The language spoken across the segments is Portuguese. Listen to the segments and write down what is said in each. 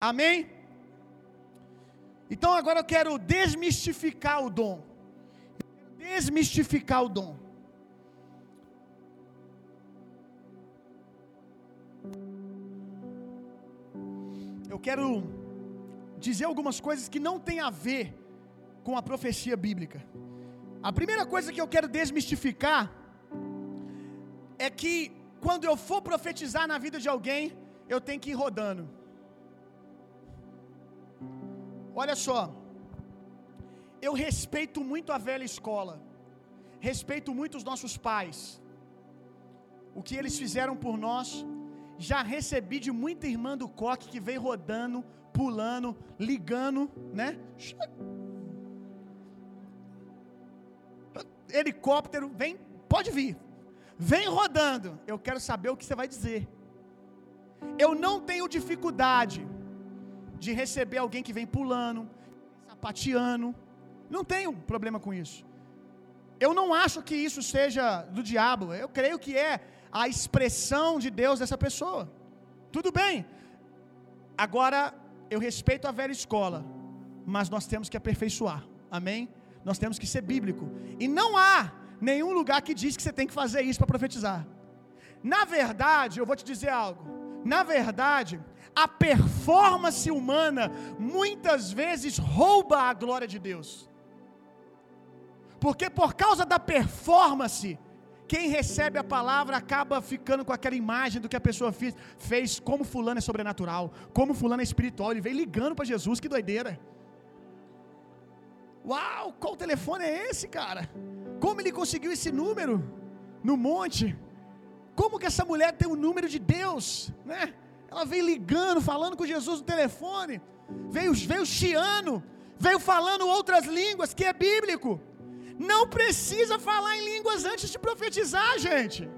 Amém? Então agora eu quero desmistificar o dom. Desmistificar o dom. Eu quero dizer algumas coisas que não tem a ver com a profecia bíblica. A primeira coisa que eu quero desmistificar é que quando eu for profetizar na vida de alguém, eu tenho que ir rodando. Olha só, eu respeito muito a velha escola, respeito muito os nossos pais, o que eles fizeram por nós. Já recebi de muita irmã do coque que veio rodando, pulando, ligando, né? Helicóptero, vem, pode vir, vem rodando. Eu quero saber o que você vai dizer. Eu não tenho dificuldade de receber alguém que vem pulando, sapateando. Não tenho problema com isso. Eu não acho que isso seja do diabo. Eu creio que é a expressão de Deus dessa pessoa. Tudo bem. Agora, eu respeito a velha escola, mas nós temos que aperfeiçoar. Amém? Nós temos que ser bíblico. E não há nenhum lugar que diz que você tem que fazer isso para profetizar. Na verdade, eu vou te dizer algo. Na verdade, a performance humana muitas vezes rouba a glória de Deus. Porque por causa da performance, quem recebe a palavra acaba ficando com aquela imagem do que a pessoa fez, fez como fulano é sobrenatural, como fulano é espiritual, ele vem ligando para Jesus, que doideira. Uau, qual telefone é esse, cara? Como ele conseguiu esse número no monte? Como que essa mulher tem o número de Deus, né? Ela veio ligando, falando com Jesus no telefone, veio, veio chiando, veio falando outras línguas, que é bíblico. Não precisa falar em línguas antes de profetizar, gente.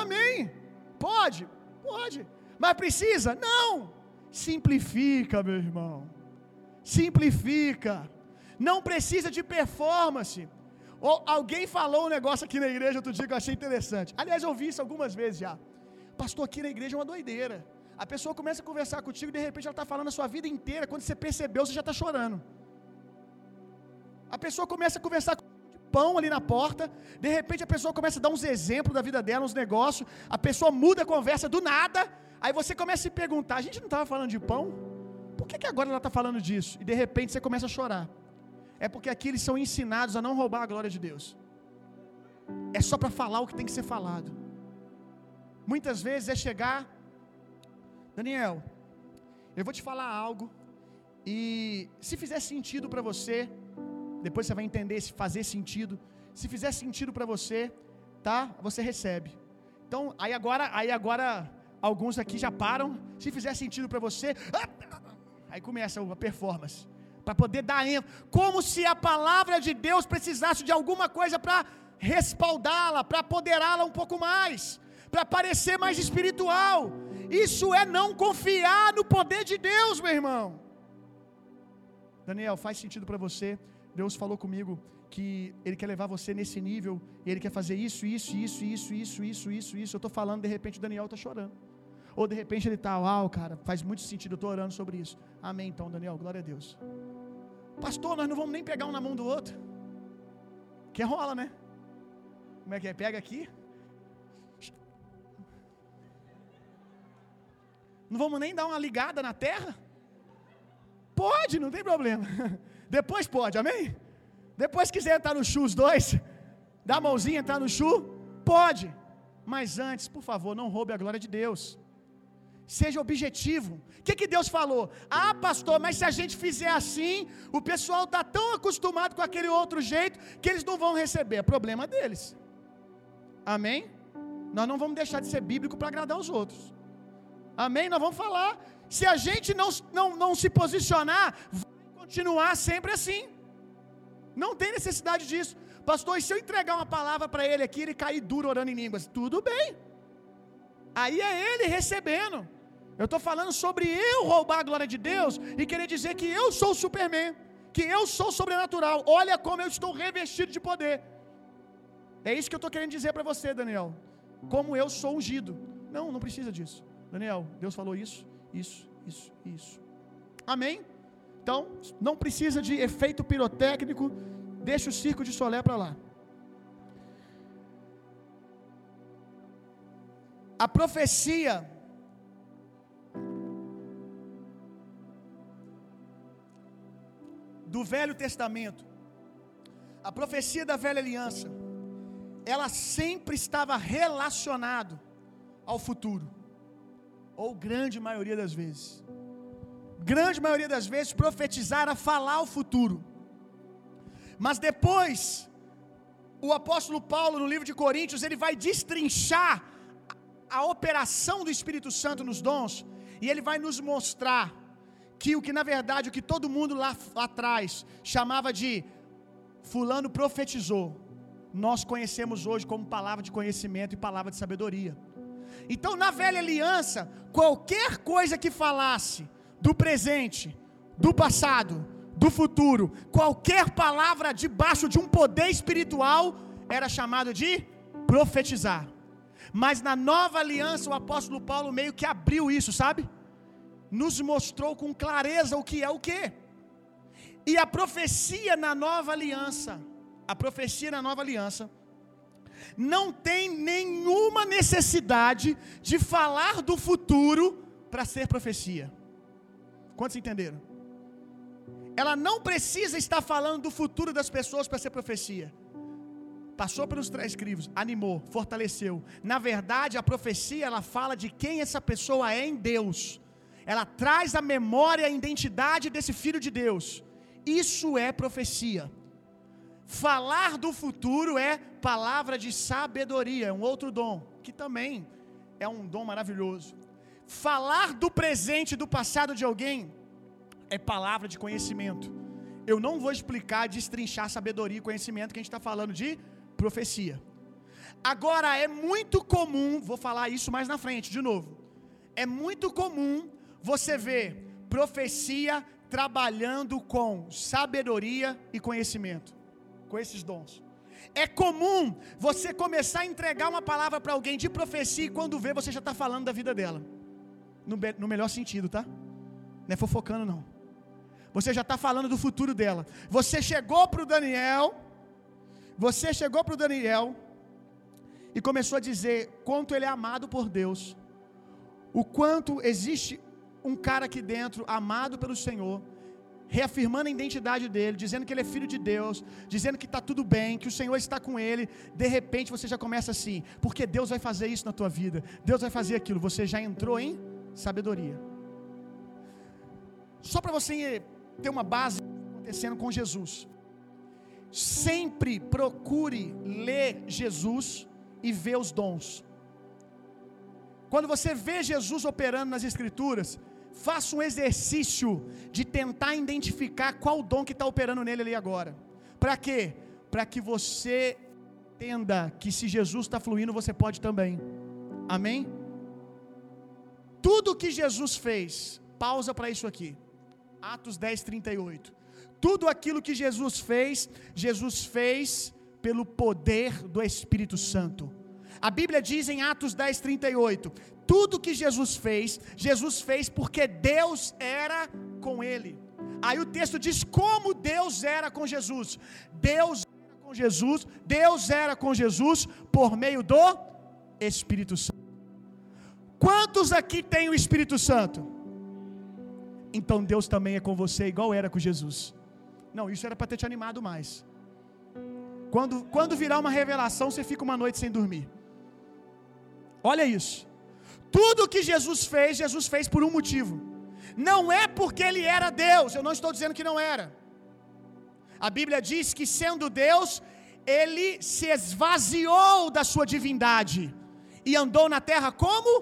Amém? Pode, pode. Mas precisa? Não. Simplifica, meu irmão. Simplifica. Não precisa de performance. Ou alguém falou um negócio aqui na igreja outro dia que eu achei interessante. Aliás, eu ouvi isso algumas vezes já. Pastor, aqui na igreja é uma doideira. A pessoa começa a conversar contigo e de repente ela está falando a sua vida inteira. Quando você percebeu, você já está chorando. A pessoa começa a conversar com pão ali na porta. De repente a pessoa começa a dar uns exemplos da vida dela, uns negócios. A pessoa muda a conversa do nada. Aí você começa a se perguntar: a gente não estava falando de pão? Por que, que agora ela está falando disso? E de repente você começa a chorar. É porque aqui eles são ensinados a não roubar a glória de Deus. É só para falar o que tem que ser falado. Muitas vezes é chegar, Daniel, eu vou te falar algo e se fizer sentido para você, depois você vai entender se fazer sentido. Se fizer sentido para você, tá? Você recebe. Então, aí agora, aí agora alguns aqui já param. Se fizer sentido para você, aí começa a performance para poder dar ênfase, como se a palavra de Deus precisasse de alguma coisa para respaldá-la, para apoderá-la um pouco mais, para parecer mais espiritual. Isso é não confiar no poder de Deus, meu irmão. Daniel, faz sentido para você? Deus falou comigo que Ele quer levar você nesse nível, e Ele quer fazer isso, isso, isso, isso, isso, isso, isso, isso. Eu estou falando, de repente o Daniel está chorando. Ou de repente ele está, uau, cara, faz muito sentido, eu estou orando sobre isso. Amém, então, Daniel, glória a Deus. Pastor, nós não vamos nem pegar um na mão do outro. Que rola, né? Como é que é? Pega aqui. Não vamos nem dar uma ligada na terra? Pode, não tem problema. Depois pode, amém? Depois quiser entrar no chu os dois, dar a mãozinha, entrar no chu, pode. Mas antes, por favor, não roube a glória de Deus. Seja objetivo. O que, que Deus falou? Ah, pastor, mas se a gente fizer assim, o pessoal está tão acostumado com aquele outro jeito que eles não vão receber. É problema deles. Amém? Nós não vamos deixar de ser bíblico para agradar os outros. Amém? Nós vamos falar. Se a gente não, não, não se posicionar, vai continuar sempre assim. Não tem necessidade disso. Pastor, e se eu entregar uma palavra para ele aqui, ele cair duro orando em línguas? Tudo bem. Aí é ele recebendo. Eu estou falando sobre eu roubar a glória de Deus e querer dizer que eu sou o Superman, que eu sou sobrenatural. Olha como eu estou revestido de poder. É isso que eu estou querendo dizer para você, Daniel. Como eu sou ungido. Não, não precisa disso. Daniel, Deus falou isso, isso, isso, isso. Amém? Então, não precisa de efeito pirotécnico, deixa o circo de Solé para lá. A profecia do Velho Testamento, a profecia da Velha Aliança, ela sempre estava relacionado ao futuro, ou grande maioria das vezes. Grande maioria das vezes profetizar a falar o futuro. Mas depois, o apóstolo Paulo, no livro de Coríntios, ele vai destrinchar a operação do Espírito Santo nos dons, e ele vai nos mostrar que o que na verdade o que todo mundo lá, lá atrás chamava de fulano profetizou, nós conhecemos hoje como palavra de conhecimento e palavra de sabedoria. Então, na velha aliança, qualquer coisa que falasse do presente, do passado, do futuro, qualquer palavra debaixo de um poder espiritual era chamado de profetizar. Mas na nova aliança, o apóstolo Paulo meio que abriu isso, sabe? Nos mostrou com clareza o que é o que. E a profecia na nova aliança, a profecia na nova aliança, não tem nenhuma necessidade de falar do futuro para ser profecia. Quantos entenderam? Ela não precisa estar falando do futuro das pessoas para ser profecia. Passou pelos três crivos, animou, fortaleceu. Na verdade, a profecia ela fala de quem essa pessoa é em Deus. Ela traz a memória a identidade desse filho de Deus. Isso é profecia. Falar do futuro é palavra de sabedoria, é um outro dom, que também é um dom maravilhoso. Falar do presente e do passado de alguém é palavra de conhecimento. Eu não vou explicar, destrinchar sabedoria e conhecimento que a gente está falando de profecia. Agora, é muito comum, vou falar isso mais na frente, de novo. É muito comum você ver profecia trabalhando com sabedoria e conhecimento, com esses dons. É comum você começar a entregar uma palavra para alguém de profecia e quando vê você já está falando da vida dela, no, no melhor sentido, tá? Não é fofocando, não. Você já está falando do futuro dela. Você chegou para o Daniel, você chegou para o Daniel e começou a dizer quanto ele é amado por Deus, o quanto existe um cara aqui dentro amado pelo Senhor, reafirmando a identidade dele, dizendo que ele é filho de Deus, dizendo que está tudo bem, que o Senhor está com ele. De repente você já começa assim, porque Deus vai fazer isso na tua vida, Deus vai fazer aquilo. Você já entrou em sabedoria. Só para você ter uma base acontecendo com Jesus. Sempre procure ler Jesus e ver os dons. Quando você vê Jesus operando nas Escrituras, faça um exercício de tentar identificar qual dom que está operando nele ali agora. Para quê? Para que você entenda que se Jesus está fluindo, você pode também. Amém? Tudo que Jesus fez, pausa para isso aqui. Atos 10, 38. Tudo aquilo que Jesus fez, Jesus fez pelo poder do Espírito Santo. A Bíblia diz em Atos 10, 38: tudo que Jesus fez, Jesus fez porque Deus era com ele. Aí o texto diz como Deus era com Jesus. Deus era com Jesus, Deus era com Jesus por meio do Espírito Santo. Quantos aqui têm o Espírito Santo? Então Deus também é com você, igual era com Jesus. Não, isso era para ter te animado mais. Quando, quando virar uma revelação, você fica uma noite sem dormir. Olha isso. Tudo que Jesus fez, Jesus fez por um motivo. Não é porque ele era Deus, eu não estou dizendo que não era. A Bíblia diz que, sendo Deus, ele se esvaziou da sua divindade e andou na terra como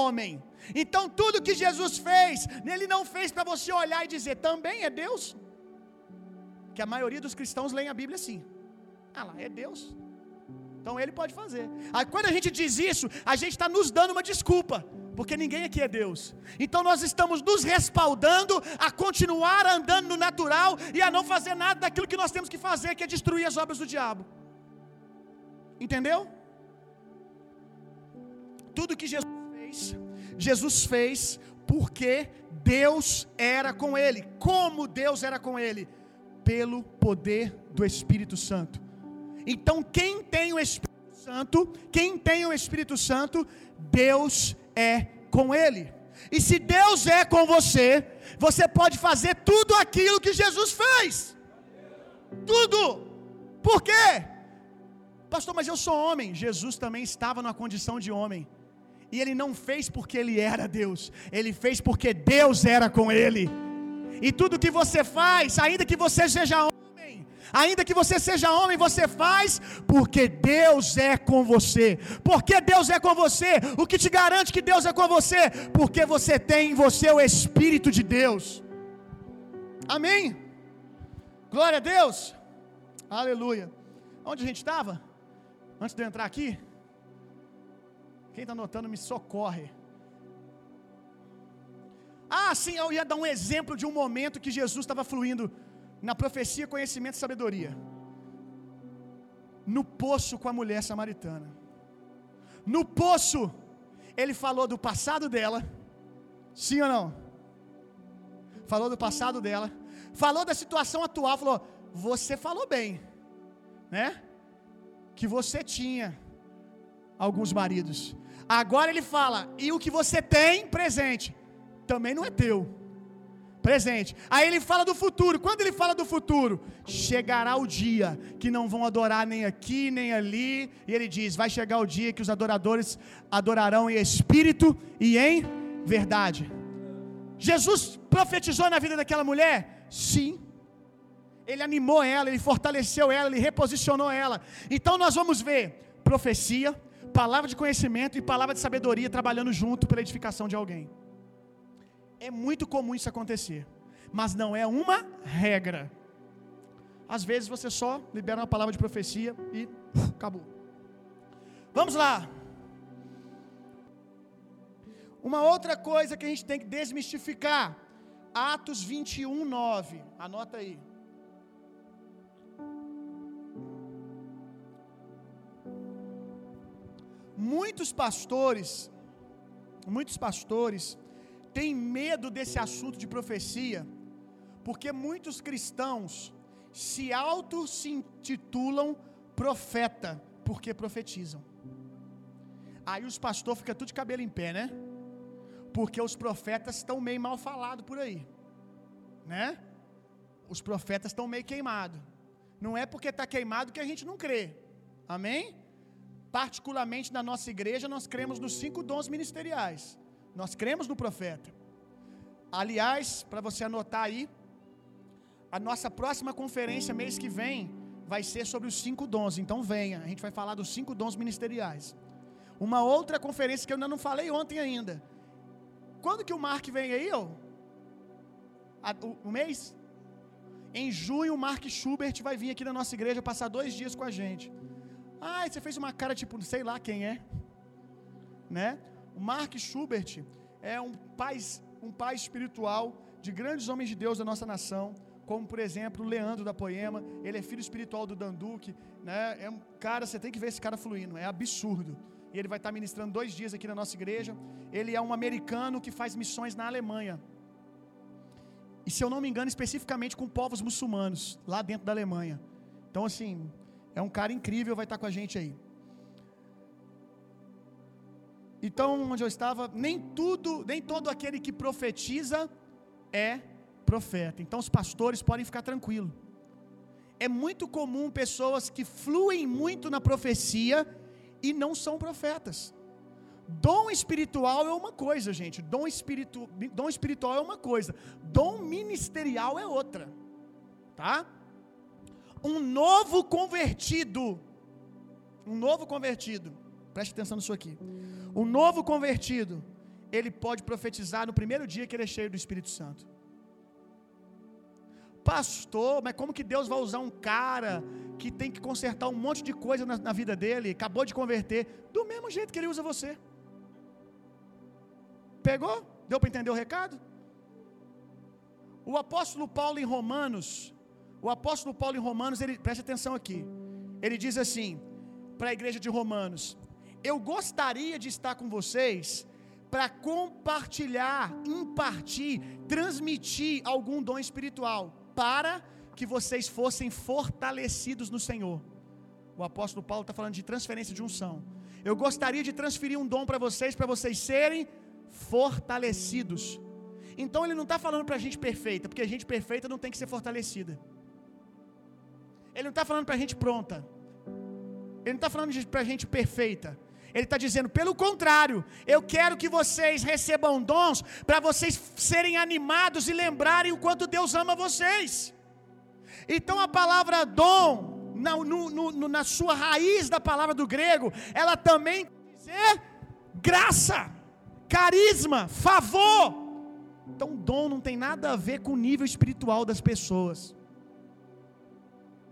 homem. Então, tudo que Jesus fez, ele não fez para você olhar e dizer, também é Deus. Que a maioria dos cristãos leem a Bíblia assim. Ah lá, é Deus. Então ele pode fazer. Aí quando a gente diz isso, a gente está nos dando uma desculpa, porque ninguém aqui é Deus. Então nós estamos nos respaldando a continuar andando no natural e a não fazer nada daquilo que nós temos que fazer, que é destruir as obras do diabo. Entendeu? Tudo que Jesus fez, Jesus fez porque Deus era com ele. Como Deus era com ele? Pelo poder do Espírito Santo. Então, quem tem o Espírito Santo, quem tem o Espírito Santo, Deus é com ele. E se Deus é com você, você pode fazer tudo aquilo que Jesus fez. Tudo. Por quê? Pastor, mas eu sou homem. Jesus também estava numa condição de homem. E ele não fez porque ele era Deus, ele fez porque Deus era com ele. E tudo que você faz, ainda que você seja homem, ainda que você seja homem, você faz porque Deus é com você. Porque Deus é com você? O que te garante que Deus é com você? Porque você tem em você o Espírito de Deus. Amém? Glória a Deus. Aleluia. Onde a gente estava? Antes de eu entrar aqui? Quem está anotando, me socorre. Ah, sim, eu ia dar um exemplo de um momento que Jesus estava fluindo na profecia, conhecimento e sabedoria. No poço com a mulher samaritana. No poço, ele falou do passado dela. Sim ou não? Falou do passado dela. Falou da situação atual. Falou: Você falou bem, né? Que você tinha alguns maridos. Agora ele fala: e o que você tem presente também não é teu. Presente. Aí ele fala do futuro. Quando ele fala do futuro, chegará o dia que não vão adorar nem aqui nem ali. E ele diz: vai chegar o dia que os adoradores adorarão em espírito e em verdade. Jesus profetizou na vida daquela mulher? Sim. Ele animou ela, ele fortaleceu ela, ele reposicionou ela. Então nós vamos ver profecia, palavra de conhecimento e palavra de sabedoria trabalhando junto pela edificação de alguém. É muito comum isso acontecer, mas não é uma regra. Às vezes você só libera uma palavra de profecia e acabou. Vamos lá. Uma outra coisa que a gente tem que desmistificar. Atos 21, 9. Anota aí. Muitos pastores, muitos pastores têm medo desse assunto de profecia, porque muitos cristãos se auto se intitulam profeta porque profetizam. Aí os pastores ficam tudo de cabelo em pé, né? Porque os profetas estão meio mal falados por aí, né? Os profetas estão meio queimados. Não é porque está queimado que a gente não crê. Amém? particularmente na nossa igreja, nós cremos nos cinco dons ministeriais. Nós cremos no profeta. Aliás, para você anotar aí, a nossa próxima conferência mês que vem vai ser sobre os cinco dons. Então venha, a gente vai falar dos cinco dons ministeriais. Uma outra conferência que eu ainda não falei ontem ainda. Quando que o Mark vem aí, ó? O, o mês? Em junho, o Mark Schubert vai vir aqui na nossa igreja passar dois dias com a gente. Ah, você fez uma cara tipo, sei lá quem é. Né? O Mark Schubert é um pai, um pai espiritual de grandes homens de Deus da nossa nação, como por exemplo o Leandro da Poema, ele é filho espiritual do Danduque, né? É um cara, você tem que ver esse cara fluindo, é absurdo. E ele vai estar ministrando dois dias aqui na nossa igreja. Ele é um americano que faz missões na Alemanha. E se eu não me engano, especificamente com povos muçulmanos, lá dentro da Alemanha. Então, assim, é um cara incrível, vai estar com a gente aí. Então, onde eu estava, nem tudo, nem todo aquele que profetiza é profeta. Então, os pastores podem ficar tranquilos. É muito comum pessoas que fluem muito na profecia e não são profetas. Dom espiritual é uma coisa, gente. Dom, espiritu, dom espiritual é uma coisa. Dom ministerial é outra. Tá? um novo convertido, um novo convertido, preste atenção nisso aqui. Um novo convertido, ele pode profetizar no primeiro dia que ele é cheio do Espírito Santo. Pastor, mas como que Deus vai usar um cara que tem que consertar um monte de coisa na, na vida dele, acabou de converter, do mesmo jeito que ele usa você? Pegou? Deu para entender o recado? O apóstolo Paulo em Romanos, o apóstolo Paulo em Romanos, ele preste atenção aqui. Ele diz assim para a igreja de Romanos: Eu gostaria de estar com vocês para compartilhar, impartir, transmitir algum dom espiritual, para que vocês fossem fortalecidos no Senhor. O apóstolo Paulo está falando de transferência de unção. Eu gostaria de transferir um dom para vocês, para vocês serem fortalecidos. Então ele não está falando para a gente perfeita, porque a gente perfeita não tem que ser fortalecida. Ele não está falando para a gente pronta. Ele não está falando para a gente perfeita. Ele está dizendo, pelo contrário, eu quero que vocês recebam dons para vocês serem animados e lembrarem o quanto Deus ama vocês. Então a palavra dom, na, no, no, na sua raiz da palavra do grego, ela também quer dizer graça, carisma, favor. Então dom não tem nada a ver com o nível espiritual das pessoas.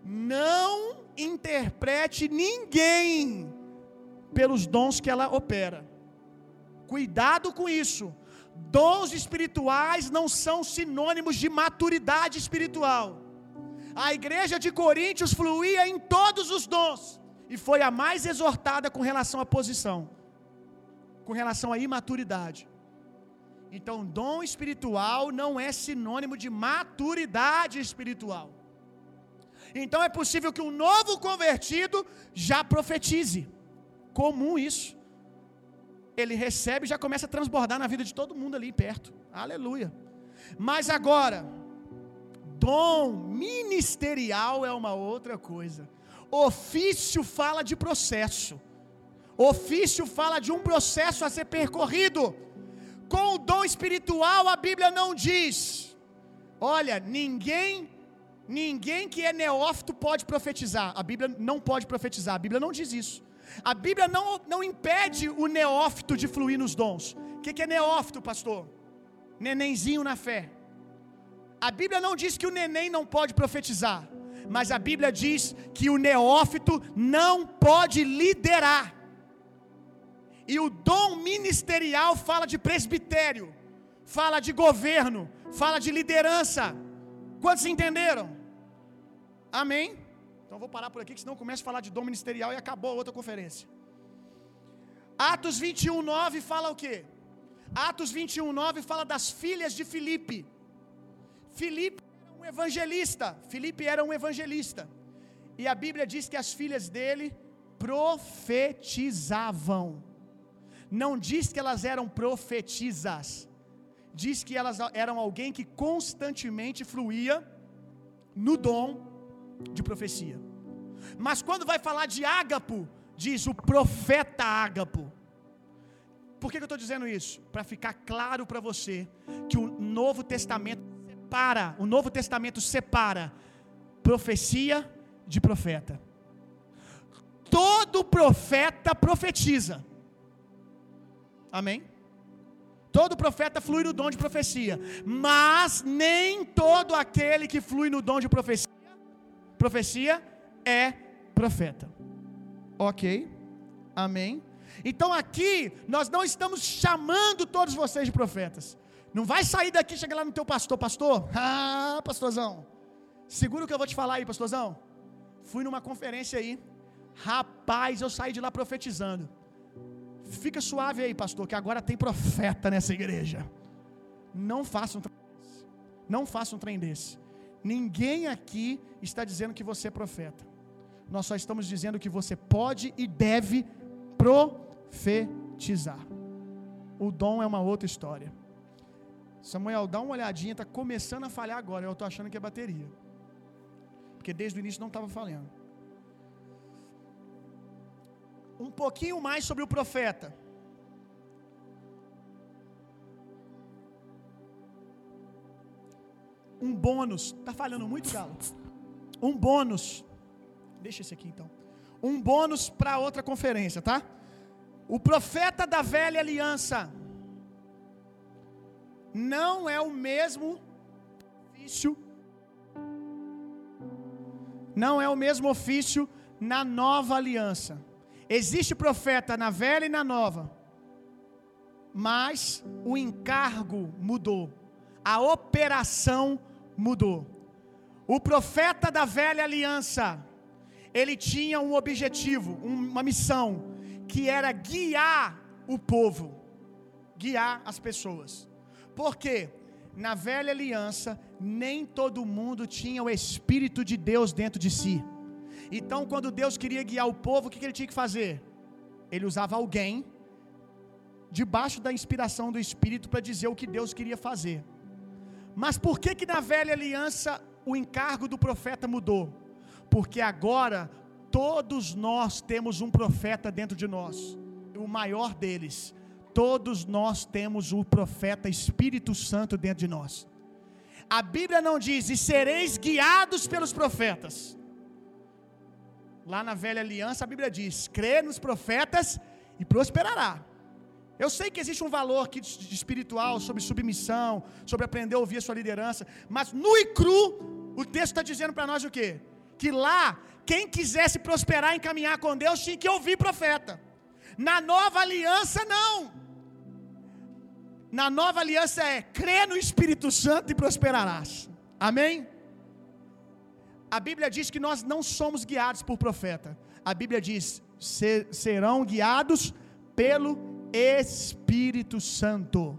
Não interprete ninguém pelos dons que ela opera. Cuidado com isso. Dons espirituais não são sinônimos de maturidade espiritual. A igreja de Coríntios fluía em todos os dons e foi a mais exortada com relação à posição, com relação à imaturidade. Então, dom espiritual não é sinônimo de maturidade espiritual. Então, é possível que um novo convertido já profetize. Comum isso. Ele recebe e já começa a transbordar na vida de todo mundo ali perto. Aleluia. Mas agora, dom ministerial é uma outra coisa. Ofício fala de processo. Ofício fala de um processo a ser percorrido. Com o dom espiritual, a Bíblia não diz: olha, ninguém ninguém que é neófito pode profetizar. A Bíblia não pode profetizar. A Bíblia não diz isso. A Bíblia não, não impede o neófito de fluir nos dons. O que, que é neófito, pastor? Nenenzinho na fé. A Bíblia não diz que o neném não pode profetizar, mas a Bíblia diz que o neófito não pode liderar. E o dom ministerial fala de presbitério, fala de governo, fala de liderança. Quantos entenderam? Amém? Então vou parar por aqui, que senão eu começo a falar de dom ministerial e acabou a outra conferência. Atos 21, 9 fala o quê? Atos 21, 9 fala das filhas de Filipe. Filipe era um evangelista. Filipe era um evangelista. E a Bíblia diz que as filhas dele profetizavam. Não diz que elas eram profetizas. Diz que elas eram alguém que constantemente fluía no dom de profecia. Mas quando vai falar de Ágapo, diz o profeta Ágapo. Por que, que eu estou dizendo isso? Para ficar claro para você que o Novo Testamento separa, o Novo Testamento separa profecia de profeta. Todo profeta profetiza. Amém? Todo profeta flui no dom de profecia, mas nem todo aquele que flui no dom de profecia, profecia é profeta. OK? Amém. Então aqui nós não estamos chamando todos vocês de profetas. Não vai sair daqui e chegar lá no teu pastor, pastor. Ah, pastorzão. Segura o que eu vou te falar aí, pastorzão. Fui numa conferência aí. Rapaz, eu saí de lá profetizando. Fica suave aí, pastor, que agora tem profeta nessa igreja. Não faça um trem desse. Não faça um trem desse. Ninguém aqui está dizendo que você é profeta. Nós só estamos dizendo que você pode e deve profetizar. O dom é uma outra história. Samuel, dá uma olhadinha, está começando a falhar agora. Eu estou achando que é bateria. Porque desde o início não estava falhando. Um pouquinho mais sobre o profeta. Um bônus. Está falhando muito, Galo? Um bônus. Deixa esse aqui então. Um bônus para outra conferência, tá? O profeta da velha aliança não é o mesmo ofício. Não é o mesmo ofício na nova aliança. Existe profeta na velha e na nova. Mas o encargo mudou. A operação mudou. O profeta da velha aliança, ele tinha um objetivo, uma missão, que era guiar o povo. guiar as pessoas. Por quê? Na velha aliança, nem todo mundo tinha o Espírito de Deus dentro de si. Então, quando Deus queria guiar o povo, o que ele tinha que fazer? Ele usava alguém debaixo da inspiração do Espírito para dizer o que Deus queria fazer. Mas por que que na velha aliança o encargo do profeta mudou? Porque agora todos nós temos um profeta dentro de nós, o maior deles. Todos nós temos o profeta Espírito Santo dentro de nós. A Bíblia não diz: "E sereis guiados pelos profetas". Lá na velha aliança a Bíblia diz: "Crê nos profetas e prosperará". Eu sei que existe um valor aqui espiritual sobre submissão, sobre aprender a ouvir a sua liderança, mas nu e cru, o texto está dizendo para nós o quê? Que lá, quem quisesse prosperar e caminhar com Deus tinha que ouvir profeta. Na nova aliança, não. Na nova aliança é crê no Espírito Santo e prosperarás. Amém? A Bíblia diz que nós não somos guiados por profeta. A Bíblia diz: serão guiados pelo Espírito Santo.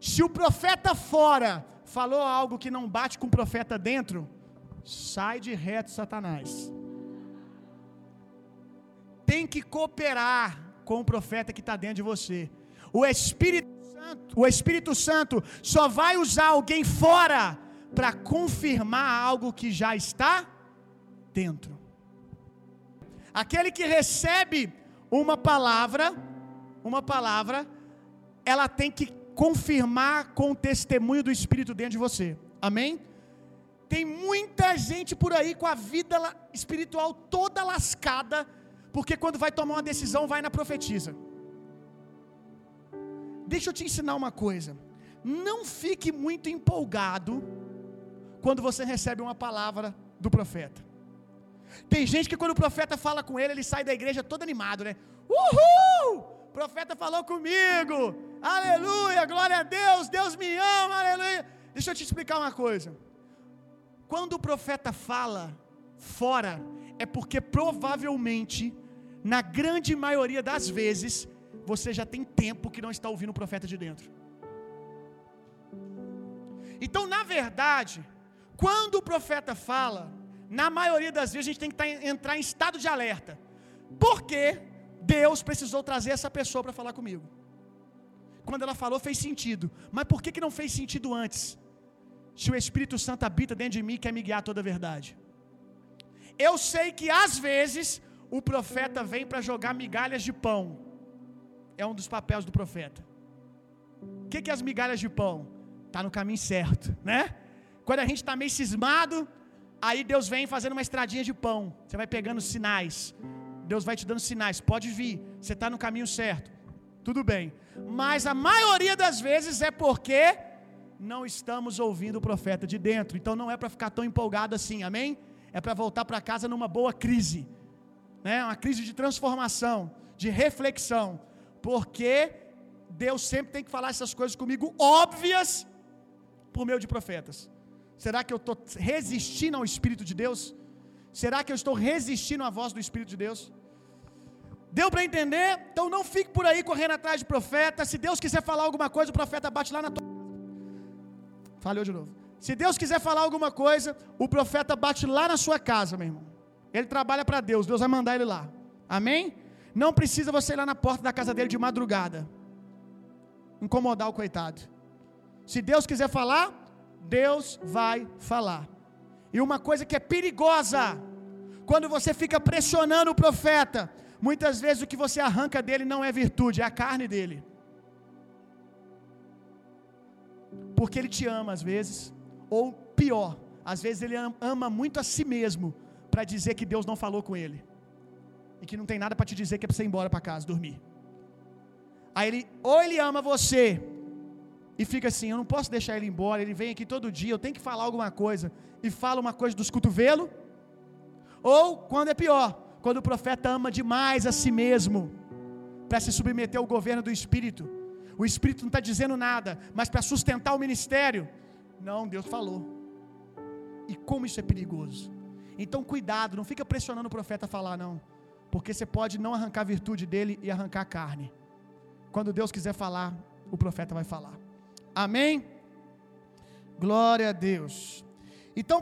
Se o profeta fora falou algo que não bate com o profeta dentro, sai de reto, Satanás. Tem que cooperar com o profeta que está dentro de você. O Espírito Santo, o Espírito Santo só vai usar alguém fora para confirmar algo que já está dentro. Aquele que recebe uma palavra, uma palavra, ela tem que confirmar com o testemunho do Espírito dentro de você. Amém? Tem muita gente por aí com a vida espiritual toda lascada, porque quando vai tomar uma decisão, vai na profetisa. Deixa eu te ensinar uma coisa. Não fique muito empolgado quando você recebe uma palavra do profeta. Tem gente que quando o profeta fala com ele, ele sai da igreja todo animado, né? Uhul! Profeta falou comigo. Aleluia, glória a Deus, Deus me ama, aleluia. Deixa eu te explicar uma coisa. Quando o profeta fala fora, é porque provavelmente, na grande maioria das vezes, você já tem tempo que não está ouvindo o profeta de dentro. Então, na verdade, quando o profeta fala, na maioria das vezes a gente tem que tá entrar em estado de alerta. Porque Deus precisou trazer essa pessoa para falar comigo. Quando ela falou, fez sentido. Mas por que, que não fez sentido antes? Se o Espírito Santo habita dentro de mim e quer me guiar toda a verdade. Eu sei que às vezes o profeta vem para jogar migalhas de pão. É um dos papéis do profeta. O que, que é as migalhas de pão? Tá no caminho certo, né? Quando a gente está meio cismado, aí Deus vem fazendo uma estradinha de pão. Você vai pegando sinais. Deus vai te dando sinais. Pode vir, você está no caminho certo. Tudo bem. Mas a maioria das vezes é porque não estamos ouvindo o profeta de dentro. Então não é para ficar tão empolgado assim, amém? É para voltar para casa numa boa crise, né? Uma crise de transformação, de reflexão, porque Deus sempre tem que falar essas coisas comigo óbvias por meio de profetas. Será que eu estou resistindo ao Espírito de Deus? Será que eu estou resistindo à voz do Espírito de Deus? Deu para entender? Então não fique por aí correndo atrás de profeta. Se Deus quiser falar alguma coisa, o profeta bate lá na tua. Falhou de novo. Se Deus quiser falar alguma coisa, o profeta bate lá na sua casa, meu irmão. Ele trabalha para Deus, Deus vai mandar ele lá. Amém? Não precisa você ir lá na porta da casa dele de madrugada. Incomodar o coitado. Se Deus quiser falar, Deus vai falar. E uma coisa que é perigosa, quando você fica pressionando o profeta, muitas vezes o que você arranca dele não é virtude, é a carne dele. Porque ele te ama às vezes, ou pior, às vezes ele ama muito a si mesmo para dizer que Deus não falou com ele. E que não tem nada para te dizer que é para você ir embora para casa dormir. Aí ele, ou ele ama você e fica assim: eu não posso deixar ele embora, ele vem aqui todo dia, eu tenho que falar alguma coisa, e fala uma coisa dos cotovelos. Ou, quando é pior, quando o profeta ama demais a si mesmo, para se submeter ao governo do Espírito. O Espírito não está dizendo nada, mas para sustentar o ministério. Não, Deus falou. E como isso é perigoso. Então, cuidado, não fica pressionando o profeta a falar, não. Porque você pode não arrancar a virtude dele e arrancar a carne. quando Deus quiser falar, o profeta vai falar. Amém? Glória a Deus. Então